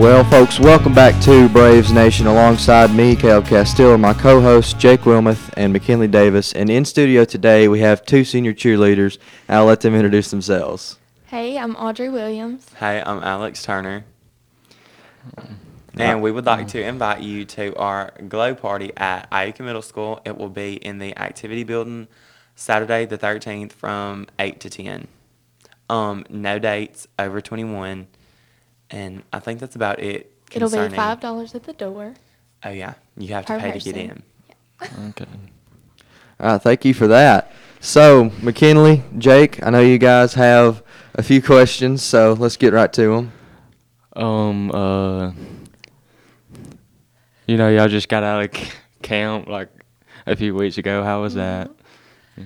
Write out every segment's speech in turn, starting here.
Well, folks, welcome back to Braves Nation alongside me, Caleb Castile, my co host Jake Wilmoth and McKinley Davis. And in studio today, we have two senior cheerleaders. I'll let them introduce themselves. Hey, I'm Audrey Williams. Hey, I'm Alex Turner. And we would like to invite you to our glow party at Iuka Middle School. It will be in the activity building Saturday the 13th from 8 to 10. Um, no dates over 21. And I think that's about it. It'll be five dollars at the door. Oh, yeah. You have to per pay to get person. in. Okay. All right, thank you for that. So, McKinley, Jake, I know you guys have a few questions, so let's get right to them. Um, uh, you know, y'all just got out of c- camp like a few weeks ago. How was that?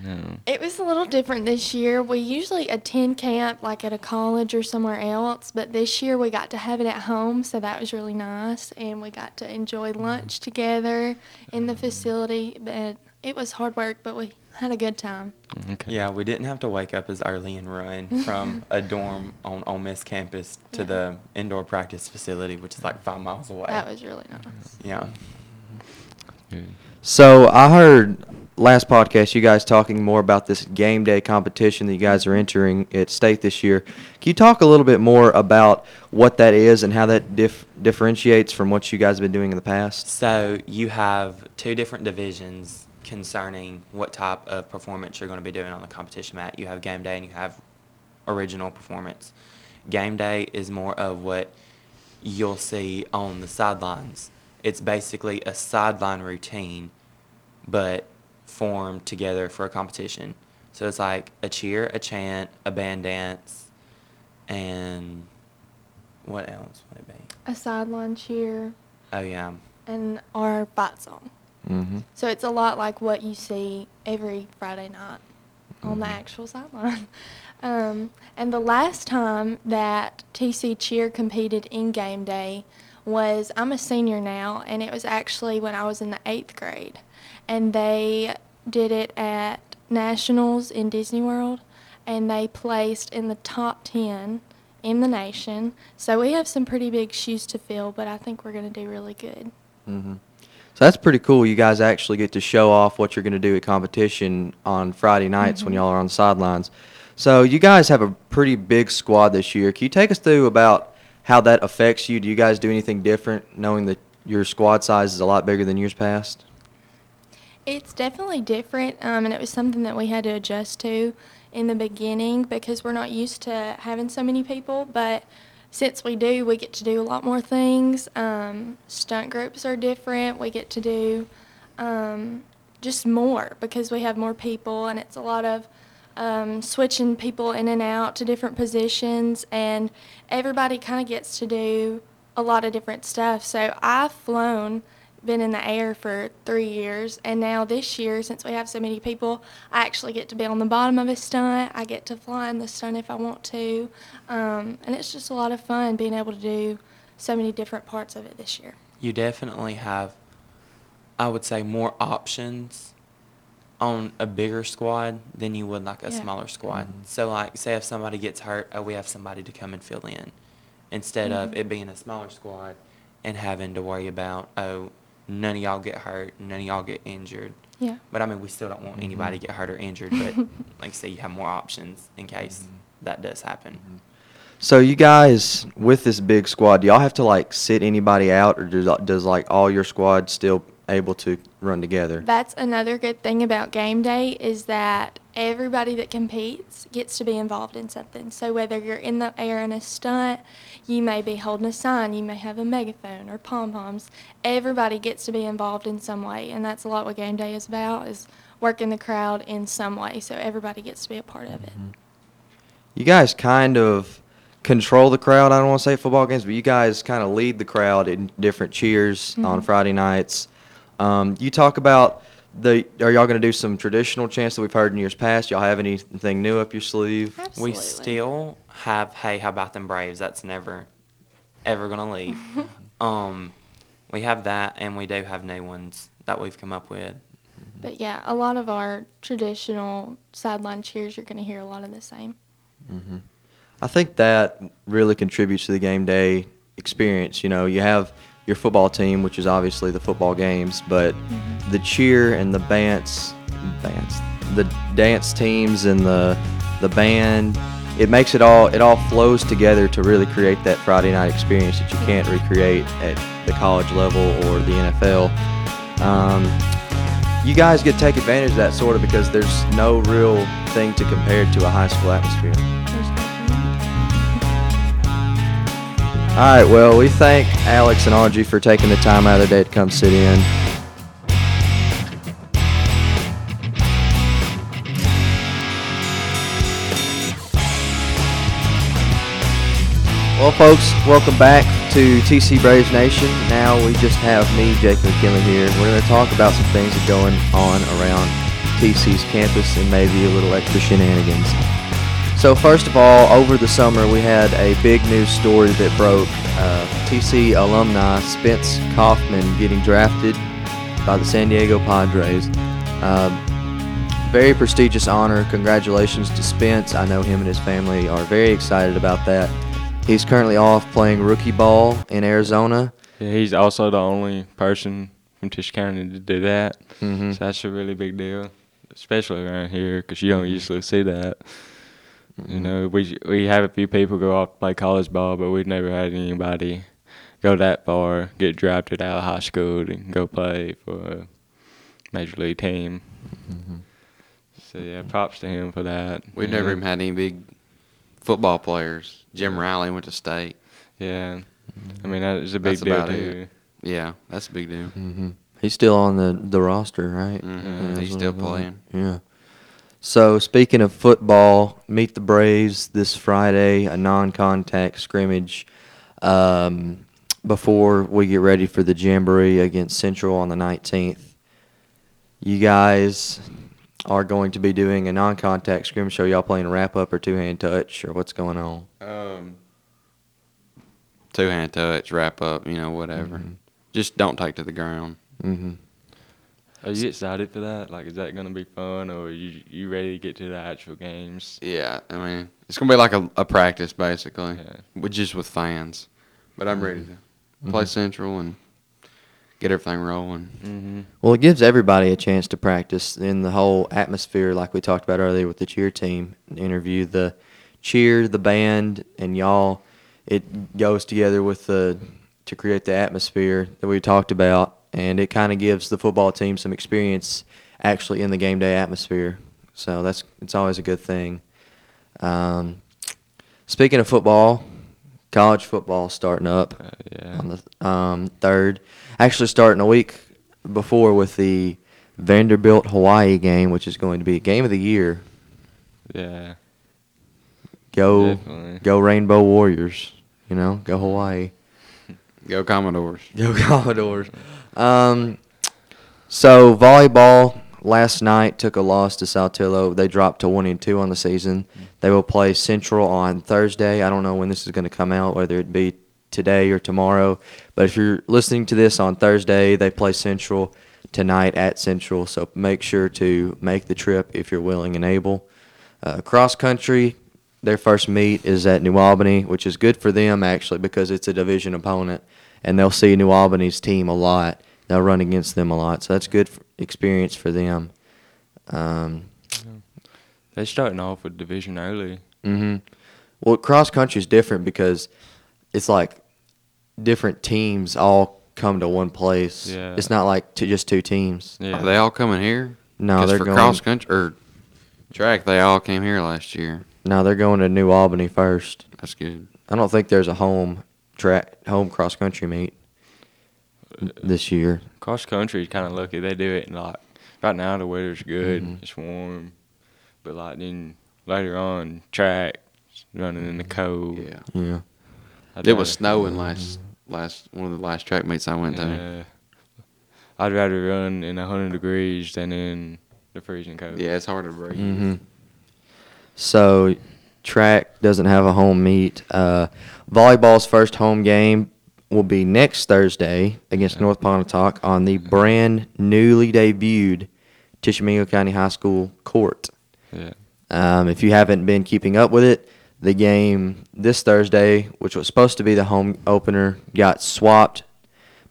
You know, It was a little different this year. We usually attend camp like at a college or somewhere else, but this year we got to have it at home, so that was really nice. And we got to enjoy mm-hmm. lunch together in the facility. But it was hard work, but we had a good time. okay. Yeah, we didn't have to wake up as early and run from a dorm on Ole Miss campus to Yeah. the indoor practice facility, which is like five miles away. That was really nice. yeah. Good. So, I heard last podcast you guys talking more about this game day competition that you guys are entering at state this year. Can you talk a little bit more about what that is and how that dif- differentiates from what you guys have been doing in the past? So you have two different divisions concerning what type of performance you're going to be doing on the competition mat. You have game day and you have original performance. Game day is more of what you'll see on the sidelines. It's basically a sideline routine, but formed together for a competition. So it's like a cheer, a chant, a band dance, and what else would it be? A sideline cheer Oh yeah, and our fight song. Mm-hmm. So it's a lot like what you see every Friday night on the Mhm. actual sideline. Um, and the last time that TC Cheer competed in game day was I'm a senior now, and it was actually when I was in the eighth grade, and they did it at nationals in Disney World, and they placed in the top ten in the nation. So we have some pretty big shoes to fill, but I think we're going to do really good. Mm-hmm. So that's pretty cool. You guys actually get to show off what you're going to do at competition on Friday nights when Mhm. y'all are on the sidelines. So you guys have a pretty big squad this year. Can you take us through about how that affects you? Do you guys do anything different knowing that your squad size is a lot bigger than years past? It's definitely different, um, and it was something that we had to adjust to in the beginning because we're not used to having so many people. But since we do, we get to do a lot more things. Um, stunt groups are different. We get to do um, just more because we have more people, and it's a lot of um, switching people in and out to different positions, and everybody kind of gets to do a lot of different stuff. So I've flown been in the air for three years, and now this year, since we have so many people, I actually get to be on the bottom of a stunt. I get to fly in the stunt if I want to, um, and it's just a lot of fun being able to do so many different parts of it this year. you definitely have, I would say, more options on a bigger squad than you would like a Yeah. smaller squad. Mhm. So, like, say if somebody gets hurt, oh, we have somebody to come and fill in, instead of Mhm. it being a smaller squad and having to worry about, oh, none of y'all get hurt, none of y'all get injured. Yeah. But I mean, we still don't want anybody Mhm. to get hurt or injured. But like I say, you have more options in case Mhm. that does happen. So you guys, with this big squad, do y'all have to like sit anybody out, or does, does like all your squad still able to run together? That's another good thing about game day is that everybody that competes gets to be involved in something. So whether you're in the air in a stunt, you may be holding a sign, you may have a megaphone or pom poms. Everybody gets to be involved in some way, and that's a lot what game day is about is working the crowd in some way. So everybody gets to be a part of it. Mhm. You guys kind of control the crowd. I don't want to say football games, but you guys kind of lead the crowd in different cheers on Mhm. Friday nights. Um, you talk about the. Are y'all going to do some traditional chants that we've heard in years past? Y'all have anything new up your sleeve? Absolutely. We still have "Hey, how about them Braves?" That's never, ever gonna leave. um, we have that, and we do have new ones that we've come up with. But yeah, a lot of our traditional sideline cheers, you're going to hear a lot of the same. hmm I think that really contributes to the game day experience. You know, you have your football team, which is obviously the football games, but the cheer and the dance, dance, the dance teams and the the band, it makes it all it all flows together to really create that Friday night experience that you can't recreate at the college level or the NFL. Um, you guys get to take advantage of that sort of because there's no real thing to compare to a high school atmosphere. All right, well, we thank Alex and Audrey for taking the time out of their day to come sit in. Well, folks, welcome back to TC Braves Nation. Now we just have me, Jake McKinley, here. We're going to talk about some things that are going on around TC's campus and maybe a little extra shenanigans. So first of all, over the summer we had a big news story that broke. Uh, TC alumni Spence Kaufman getting drafted by the San Diego Padres. Um, very prestigious honor. Congratulations to Spence. I know him and his family are very excited about that. He's currently off playing rookie ball in Arizona. Yeah, he's also the only person from Tish County to do that. Mhm. So that's a really big deal, especially around here because you don't usually see that. You know, we we have a few people go off to play college ball, but we've never had anybody go that far, get drafted out of high school, and go play for a major league team. So yeah, props to him for that. We've you never know. even had any big football players. Jim Riley went to state. Yeah, I mean that is a big That's deal too. it. Yeah, that's a big deal. hmm He's still on the, the roster, right? Mhm, Yeah, he's still what I thought. playing. Yeah. So speaking of football, meet the Braves this Friday, a non-contact scrimmage um, before we get ready for the jamboree against Central on the 19th. You guys are going to be doing a non-contact scrimmage. Show y'all playing wrap up or two-hand touch or what's going on? Um, two hand touch, wrap up, you know, whatever. Mhm. Just don't take to the ground. Mm-hmm. Are you excited for that? Like, is that gonna be fun, or are you you ready to get to the actual games? Yeah, I mean, it's gonna be like a, a practice basically, Yeah. with just with fans. But I'm ready to play Mhm. Central and get everything rolling. Mm-hmm. Well, it gives everybody a chance to practice in the whole atmosphere, like we talked about earlier with the cheer team interview. The cheer, the band, and y'all, it goes together with the to create the atmosphere that we talked about, and it kind of gives the football team some experience actually in the game day atmosphere. So that's it's always a good thing. Um, speaking of football, college football starting up Uh, yeah. on the um, third. Actually, starting a week before with the Vanderbilt Hawaii game, which is going to be a game of the year. Yeah. Go, Definitely. go Rainbow Warriors! You know, go Hawaii. Go Commodores. Go Commodores. Um, so volleyball last night took a loss to Saltillo. They dropped to one and two on the season. They will play Central on Thursday. I don't know when this is going to come out, whether it be today or tomorrow. But if you're listening to this on Thursday, they play Central tonight at Central. So make sure to make the trip if you're willing and able. Uh, cross country, their first meet is at New Albany, which is good for them actually because it's a division opponent, and they'll see New Albany's team a lot. They'll run against them a lot, so that's good f experience for them. Um, They're starting off with division early. Mm-hmm. Well, cross country is different because it's like different teams all come to one place. Yeah. It's not like to just two teams. Yeah. Are they all coming here? No, 'Cause they're for going. cross country or track. They all came here last year. No, they're going to New Albany first. That's good. I don't think there's a home track, home cross country meet this year. Cross country is kind of lucky. They do it in like right now the weather's good. Mhm. It's warm, but like then later on track running in the cold. Yeah. Yeah. I'd It was snowing last last one of the last track meets I went to. Yeah. I'd rather run in hundred degrees than in the freezing cold. Yeah, it's hard to breathe. hmm So, track doesn't have a home meet. Uh, volleyball's first home game will be next Thursday against North Pontotoc on the brand newly debuted Tishomingo County High School court. Yeah. Um, if you haven't been keeping up with it, the game this Thursday, which was supposed to be the home opener, got swapped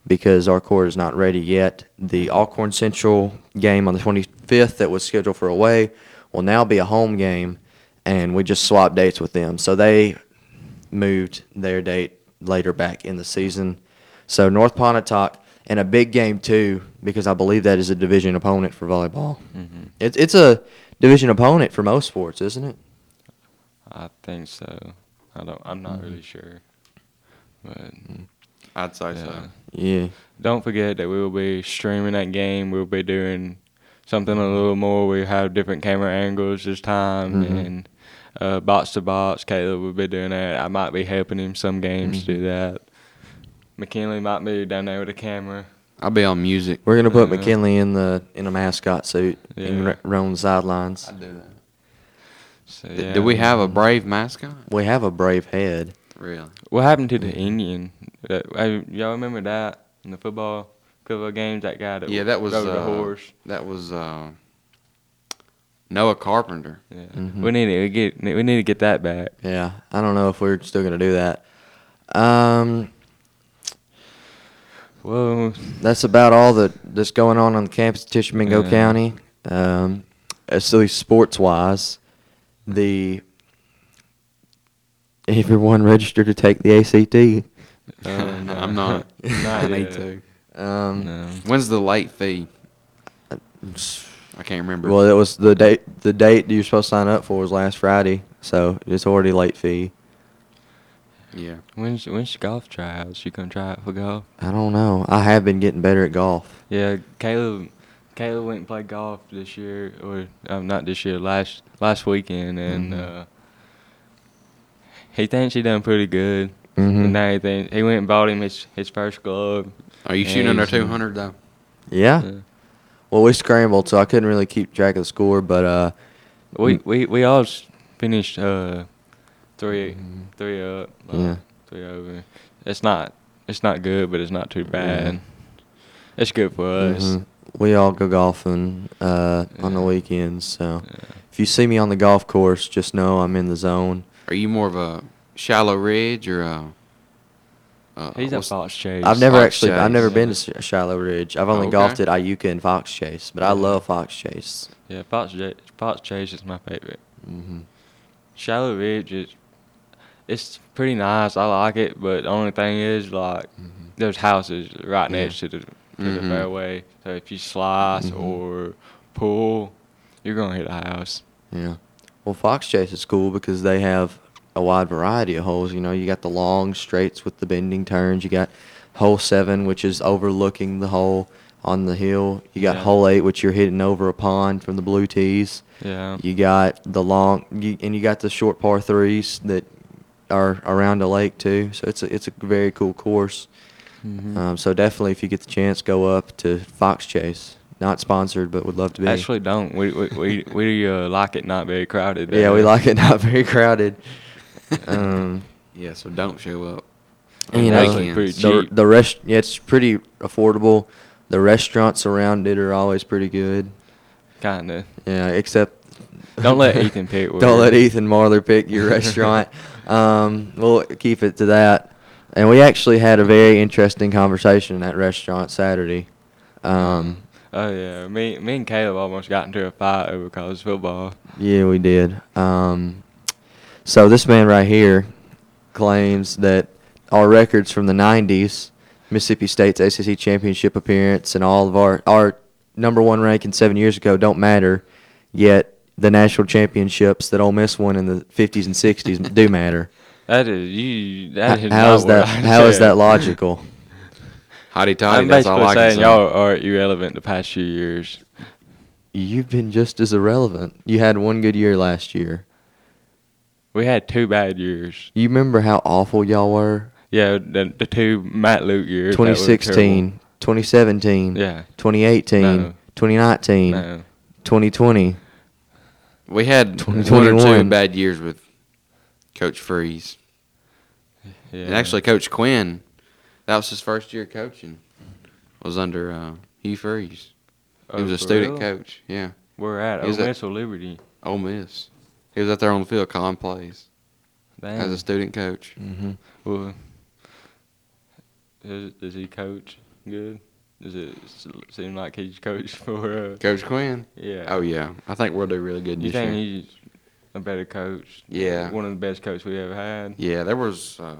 because our court is not ready yet. The Alcorn Central game on the 25th that was scheduled for away will now be a home game, and we just swapped dates with them. So they moved their date later back in the season. So North Pontotoc and a big game too, because I believe that is a division opponent for volleyball. hmm It's it's a division opponent for most sports, isn't it? I think so. I don't. I'm not Mhm. really sure. But I'd say yeah. so. Yeah. Don't forget that we will be streaming that game. We'll be doing something a little more. We have different camera angles this time, Mhm. and uh, box to box. Caleb will be doing that. I might be helping him some games do Mhm. that. McKinley might be down there with a camera. I'll be on music. We're gonna put Uh, McKinley in the in a mascot suit and Yeah. ra- run the sidelines. I'll do that. So, yeah. Do we have a brave mascot? We have a brave head. Really? What happened to the Indian? Uh, y'all remember that in the football couple of games? That guy that Yeah, that was rode the uh, horse. That was uh, Noah Carpenter. Yeah. Mhm. We need to get we need to get that back. Yeah, I don't know if we're still gonna do that. Um, Well, that's about all that that's going on on the campus of Tishomingo Yeah. County. Um, as at least sports wise, the everyone registered to take the ACT. uh, no. I'm not. Not I need yet. to. Um, No. When's the late fee? I can't remember. Well, it was the date. The date you were supposed to sign up for was last Friday, so it's already late fee. yeah. When's when's golf tryouts? You gonna try out for golf? I don't know. I have been getting better at golf. Yeah, Caleb. Caleb went and played golf this year, or um, not this year, last last weekend, and Mhm. uh, he thinks he done pretty good. Mhm. And now he thinks he went and bought him his his first glove. Are you shooting under 200 though? Yeah. Yeah. Well, we scrambled, so I couldn't really keep track of the score, but uh, We we we all finished uh, three Mhm. three up. uh, Yeah. Three over. It's not it's not good, but it's not too bad. Yeah. It's good for us. mhm. we all go golfing uh, on the weekends. So Yeah. if you see me on the golf course, just know I'm in the zone. Are you more of a shallow ridge or a? Uh, He's at Fox Chase. I've never Fox actually, I've Chase. never been to Sh- Shallow Ridge. I've only Okay. golfed at Iuka and Fox Chase, but I Yeah. love Fox Chase. Yeah, Fox Ch- Fox Chase is my favorite. hmm Shallow Ridge is it's pretty nice. I like it, but the only thing is like Mhm. there's houses right Yeah. next to the to the Mhm. fairway. So if you slice Mhm. or pull, you're gonna hit a house. Yeah. Well, Fox Chase is cool because they have a wide variety of holes. You know, you got the long straights with the bending turns. You got hole seven, which is overlooking the hole on the hill. You got Yeah. hole eight, which you're hitting over a pond from the blue tees. Yeah. You got the long, you, and you got the short par threes that are around a lake too. So it's a, it's a very cool course. Mhm. Um, so definitely, if you get the chance, go up to Fox Chase. Not sponsored, but would love to be. Actually, don't we we we, we uh, like it not very crowded. yeah, we like it not very crowded. Um, Yeah, so don't show up. and, you know, pretty weekends. the the rest, yeah, it's pretty affordable. The restaurants around it are always pretty good. Kinda. Yeah, except Don't let Ethan pick Don't let Ethan Marler pick your restaurant. um, we'll keep it to that. And we actually had a very interesting conversation in that restaurant Saturday. Um, Oh yeah, me me and Caleb almost got into a fight over college football. yeah, we did. Um, so this man right here claims that our records from the '90s, Mississippi State's ACC championship appearance, and all of our our number one ranking seven years ago don't matter. Yet the national championships that Ole Miss won in the '50s and '60s do matter. That is you. That H- is how not is that? How is that logical? Hotty toddy, I'm that's all basically I can saying say. y'all are irrelevant the past few years. You've been just as irrelevant. You had one good year last year. We had two bad years. You remember how awful y'all were? Yeah, the, the two Matt Luke years. that 2016, 2017. Yeah. 2018, No. 2019, No. 2020. We had one or two bad years with Coach Freeze. Yeah. And actually, Coach Quinn, that was his first year coaching, was under uh, Hugh Freeze. Oh, he was a student real? coach. Yeah, We're at Ole Miss or Liberty. Ole Miss. He was out there on the field calling plays. Damn. as a student coach. Mm-hmm. Well, does, does he coach good? Does it seem like he's coached for? Uh, Coach Quinn. yeah. Oh yeah, I think we'll do really good You this think year. he's a better coach? Yeah. One of the best coaches we ever had. Yeah, there was uh,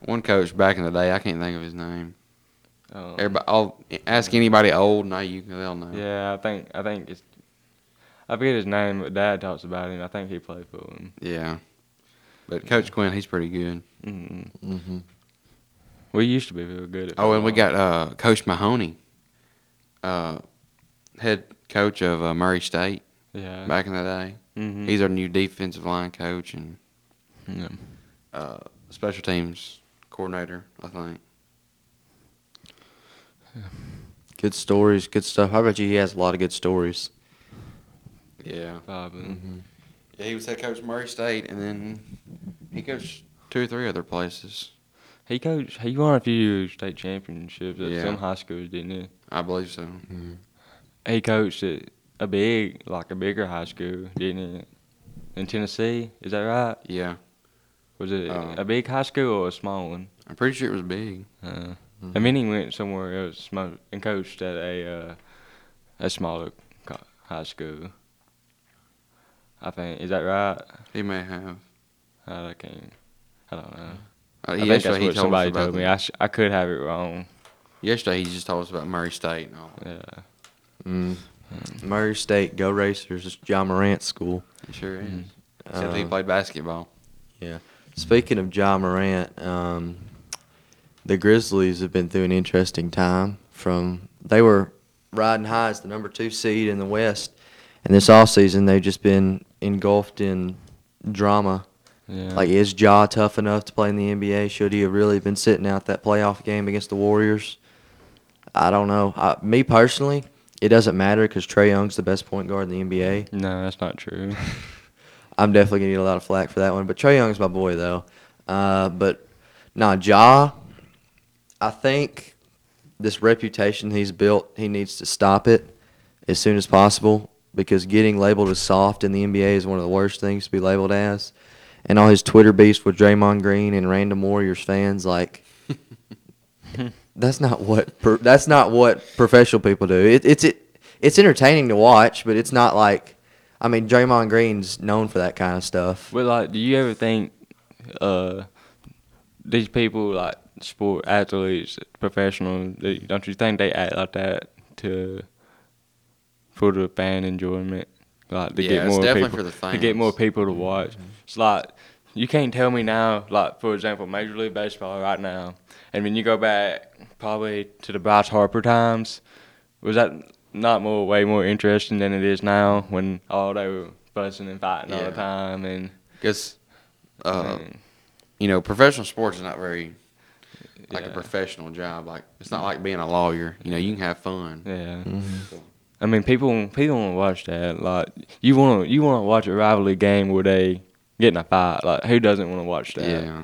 one coach back in the day. I can't think of his name. Um, Everybody, I'll ask anybody old. Now you they'll know. Yeah, I think I think it's. I forget his name, but Dad talks about him. I think he played for him. Yeah. But Coach Quinn, he's pretty good. mm Mm-hmm. We used to be real good at. Oh, and we got uh, Coach Mahoney, uh, head coach of uh, Murray State yeah. back in the day. mm-hmm. He's our new defensive line coach and yeah. uh, special teams coordinator, I think. Good stories, good stuff. How about you? He has a lot of good stories. Yeah. probably. Mm-hmm. Yeah, he was head coach of Murray State, and then he coached two or three other places. He coached. He won a few state championships at Yeah. some high schools, didn't he? I believe so. He coached at a big, like a bigger high school, didn't he? In Tennessee, is that right? Yeah, Was it Uh, a big high school or a small one? I'm pretty sure it was big. Uh, I mean, he went somewhere else and coached at a uh, a smaller high school. I think is that right? He may have. I can't. I don't know. Uh, I think yesterday that's he what told somebody told me. the- I sh- I could have it wrong. yesterday he just told us about Murray State and all. Yeah. Mm. Murray State, go Racers. It's Ja Morant School. It sure is. Mhm. Except he Uh, played basketball. Yeah. Speaking of Ja Morant, um, the Grizzlies have been through an interesting time. From they were riding high as the number two seed in the West, and this off season they've just been engulfed in drama. Yeah. Like, is Ja tough enough to play in the NBA? Should he have really been sitting out that playoff game against the Warriors? I don't know. I, me personally, it doesn't matter because Trae Young's the best point guard in the NBA. no, that's not true. I'm definitely gonna get a lot of flack for that one. But Trae Young's my boy though. Uh, but nah, Ja, I think this reputation he's built, he needs to stop it as soon as possible because getting labeled as soft in the NBA is one of the worst things to be labeled as. And all his Twitter beefs with Draymond Green and random Warriors fans, like that's not what pro- that's not what professional people do. It, it's it, it's entertaining to watch, but it's not like I mean Draymond Green's known for that kind of stuff. But like, do you ever think uh, these people like sport athletes, professional? Don't you think they act like that to for the fan enjoyment? Like to Yeah, get it's more definitely people for the to get more people to watch. It's like you can't tell me now. Like for example, Major League Baseball right now, and when you go back probably to the Bryce Harper times, was that not more way more interesting than it is now when all they were fussing and fighting all the time and. Because, uh, you know, professional sports is not very like a professional job. Like it's not like being a lawyer. You know, you can have fun. yeah. Mm-hmm. I mean, people people want to watch that. Like, you want to you want to watch a rivalry game where they get in a fight. Like, who doesn't want to watch that? Yeah.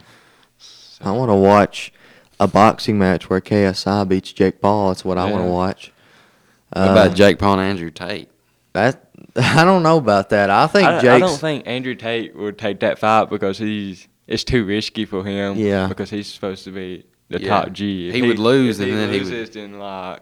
I want to watch a boxing match where KSI beats Jake Paul. That's what I want to watch. What Uh, about Jake Paul and Andrew Tate? That I don't know about that. I think I, I don't think Andrew Tate would take that fight because he's it's too risky for him. Yeah. Because he's supposed to be the Yeah. top G. If He would lose if and he then he would- loses, then like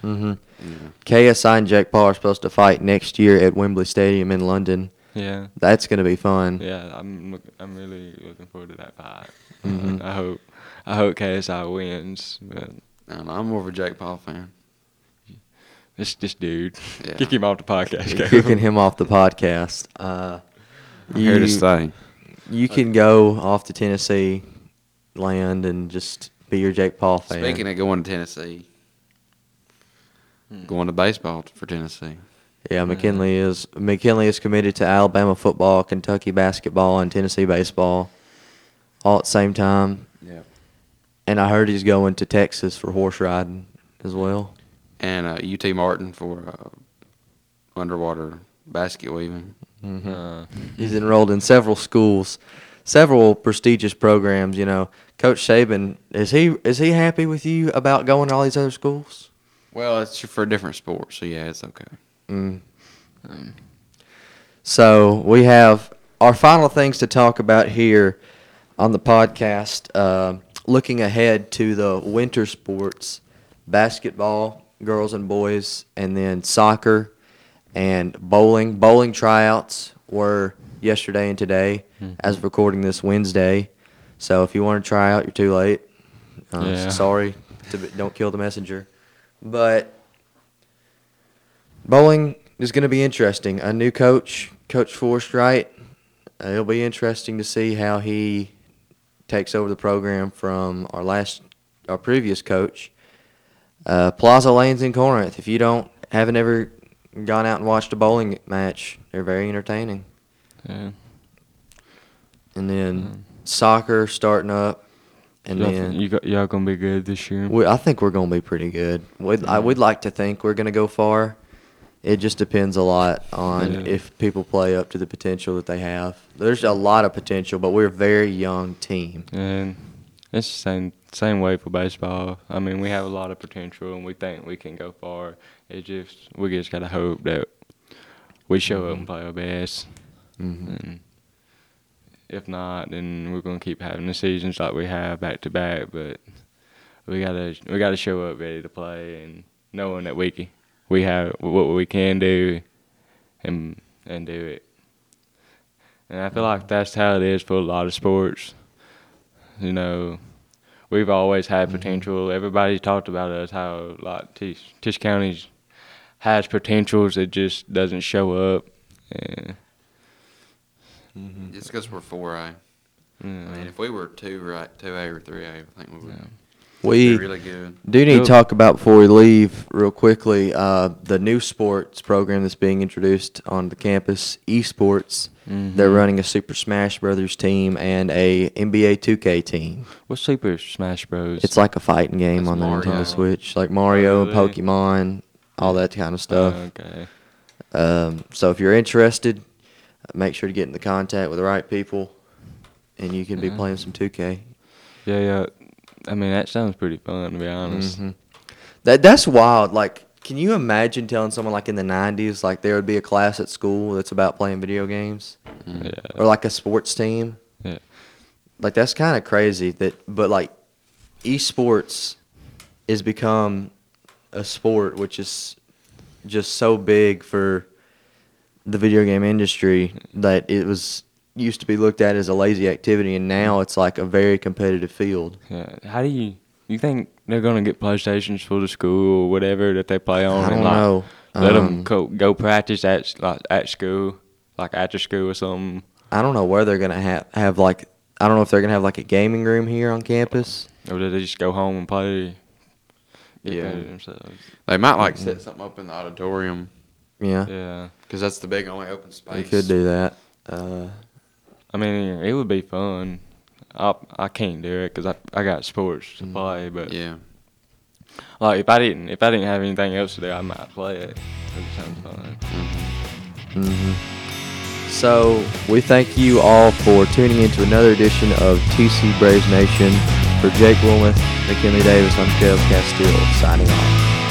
hmm Yeah. KSI and Jake Paul are supposed to fight next year at Wembley Stadium in London. yeah. That's going to be fun. Yeah, I'm look, I'm really looking forward to that fight. Mhm. I hope I hope KSI wins, but I know, I'm more of a Jake Paul fan. this this dude, Yeah. kick him off the podcast. Caleb. Kicking him off the podcast. Uh, I'm here to you- stay. You can go off to Tennessee land and just be your Jake Paul fan. Speaking of going to Tennessee. Going to baseball for Tennessee. Yeah, McKinley is McKinley is committed to Alabama football, Kentucky basketball, and Tennessee baseball, all at the same time. Yeah. And I heard he's going to Texas for horse riding as well. And uh, UT Martin for uh, underwater basket weaving. Mm-hmm. Uh, He's enrolled in several schools, several prestigious programs. You know, Coach Saban is he is he happy with you about going to all these other schools? Well, it's for a different sport, so yeah, it's okay. Mm. So we have our final things to talk about here on the podcast, uh, looking ahead to the winter sports, basketball, girls and boys, and then soccer and bowling. Bowling tryouts were yesterday and today, as of recording this Wednesday. So if you want to try out, you're too late. Uh, Yeah. Sorry, to, be- don't kill the messenger. But bowling is going to be interesting. A new coach, Coach Forrest Wright. Uh, it'll be interesting to see how he takes over the program from our last, our previous coach. Uh, Plaza Lanes in Corinth. If you don't, haven't ever gone out and watched a bowling match, they're very entertaining. Yeah. And then Mm. soccer starting up, and y'all, then you got, y'all gonna be good this year. we, I think we're going to be pretty good. We'd, I would like to think we're going to go far. It just depends a lot on Yeah. if people play up to the potential that they have. There's a lot of potential, but we're a very young team. And it's the same same way for baseball. I mean, we have a lot of potential, and we think we can go far. It just we just gotta hope that we show up and play our best. Mhm. And if not, then we're gonna keep having the seasons like we have back to back. But we gotta we gotta show up ready to play and knowing that we can, we have what we can do, and and do it. And I feel like that's how it is for a lot of sports. You know, we've always had mm-hmm. potential. Everybody talked about us how like Tish, Tish County has potentials. It just doesn't show up. And, It's because we're four A. I mean, if we were two right, two A or three A, I think we would We be really good. do need to talk about before we leave real quickly uh, the new sports program that's being introduced on the campus, esports. They're Mhm. running a Super Smash Brothers team and a NBA 2K team. What's Super Smash Bros? It's like a fighting game That's on the Nintendo Switch, like Mario and really? Pokemon, all that kind of stuff. Oh, okay. Um, so if you're interested, make sure to get into contact with the right people, and you can be Yeah. playing some 2K. Yeah, yeah. I mean, that sounds pretty fun to be honest. Mhm. That that's wild. Like, can you imagine telling someone like in the '90s, like there would be a class at school that's about playing video games, Mm. Yeah. or like a sports team? Yeah. Like that's kind of crazy. That, but like, esports is become a sport which is just so big for the video game industry that it was used to be looked at as a lazy activity, and now it's like a very competitive field. Yeah. How do you you think they're gonna get PlayStations for the school or whatever that they play on? I don't like, know. Let Um, them go, go practice at like at school, like after school or something. I don't know where they're gonna have have like I don't know if they're gonna have like a gaming room here on campus. Or do they just go home and play? Yeah. themselves? They might like set something up in the auditorium Yeah, Yeah. Because that's the big only open space. they could do that. Uh, I mean, it would be fun. I I can't do it because I I got sports to Mhm. play, but Yeah. like if I didn't if I didn't have anything else to do, I might play it. It sounds fun. hmm So we thank you all for tuning in to another edition of TC Braves Nation. For Jake Wilmoth, McKinley Davis, I'm Kev Castile signing off.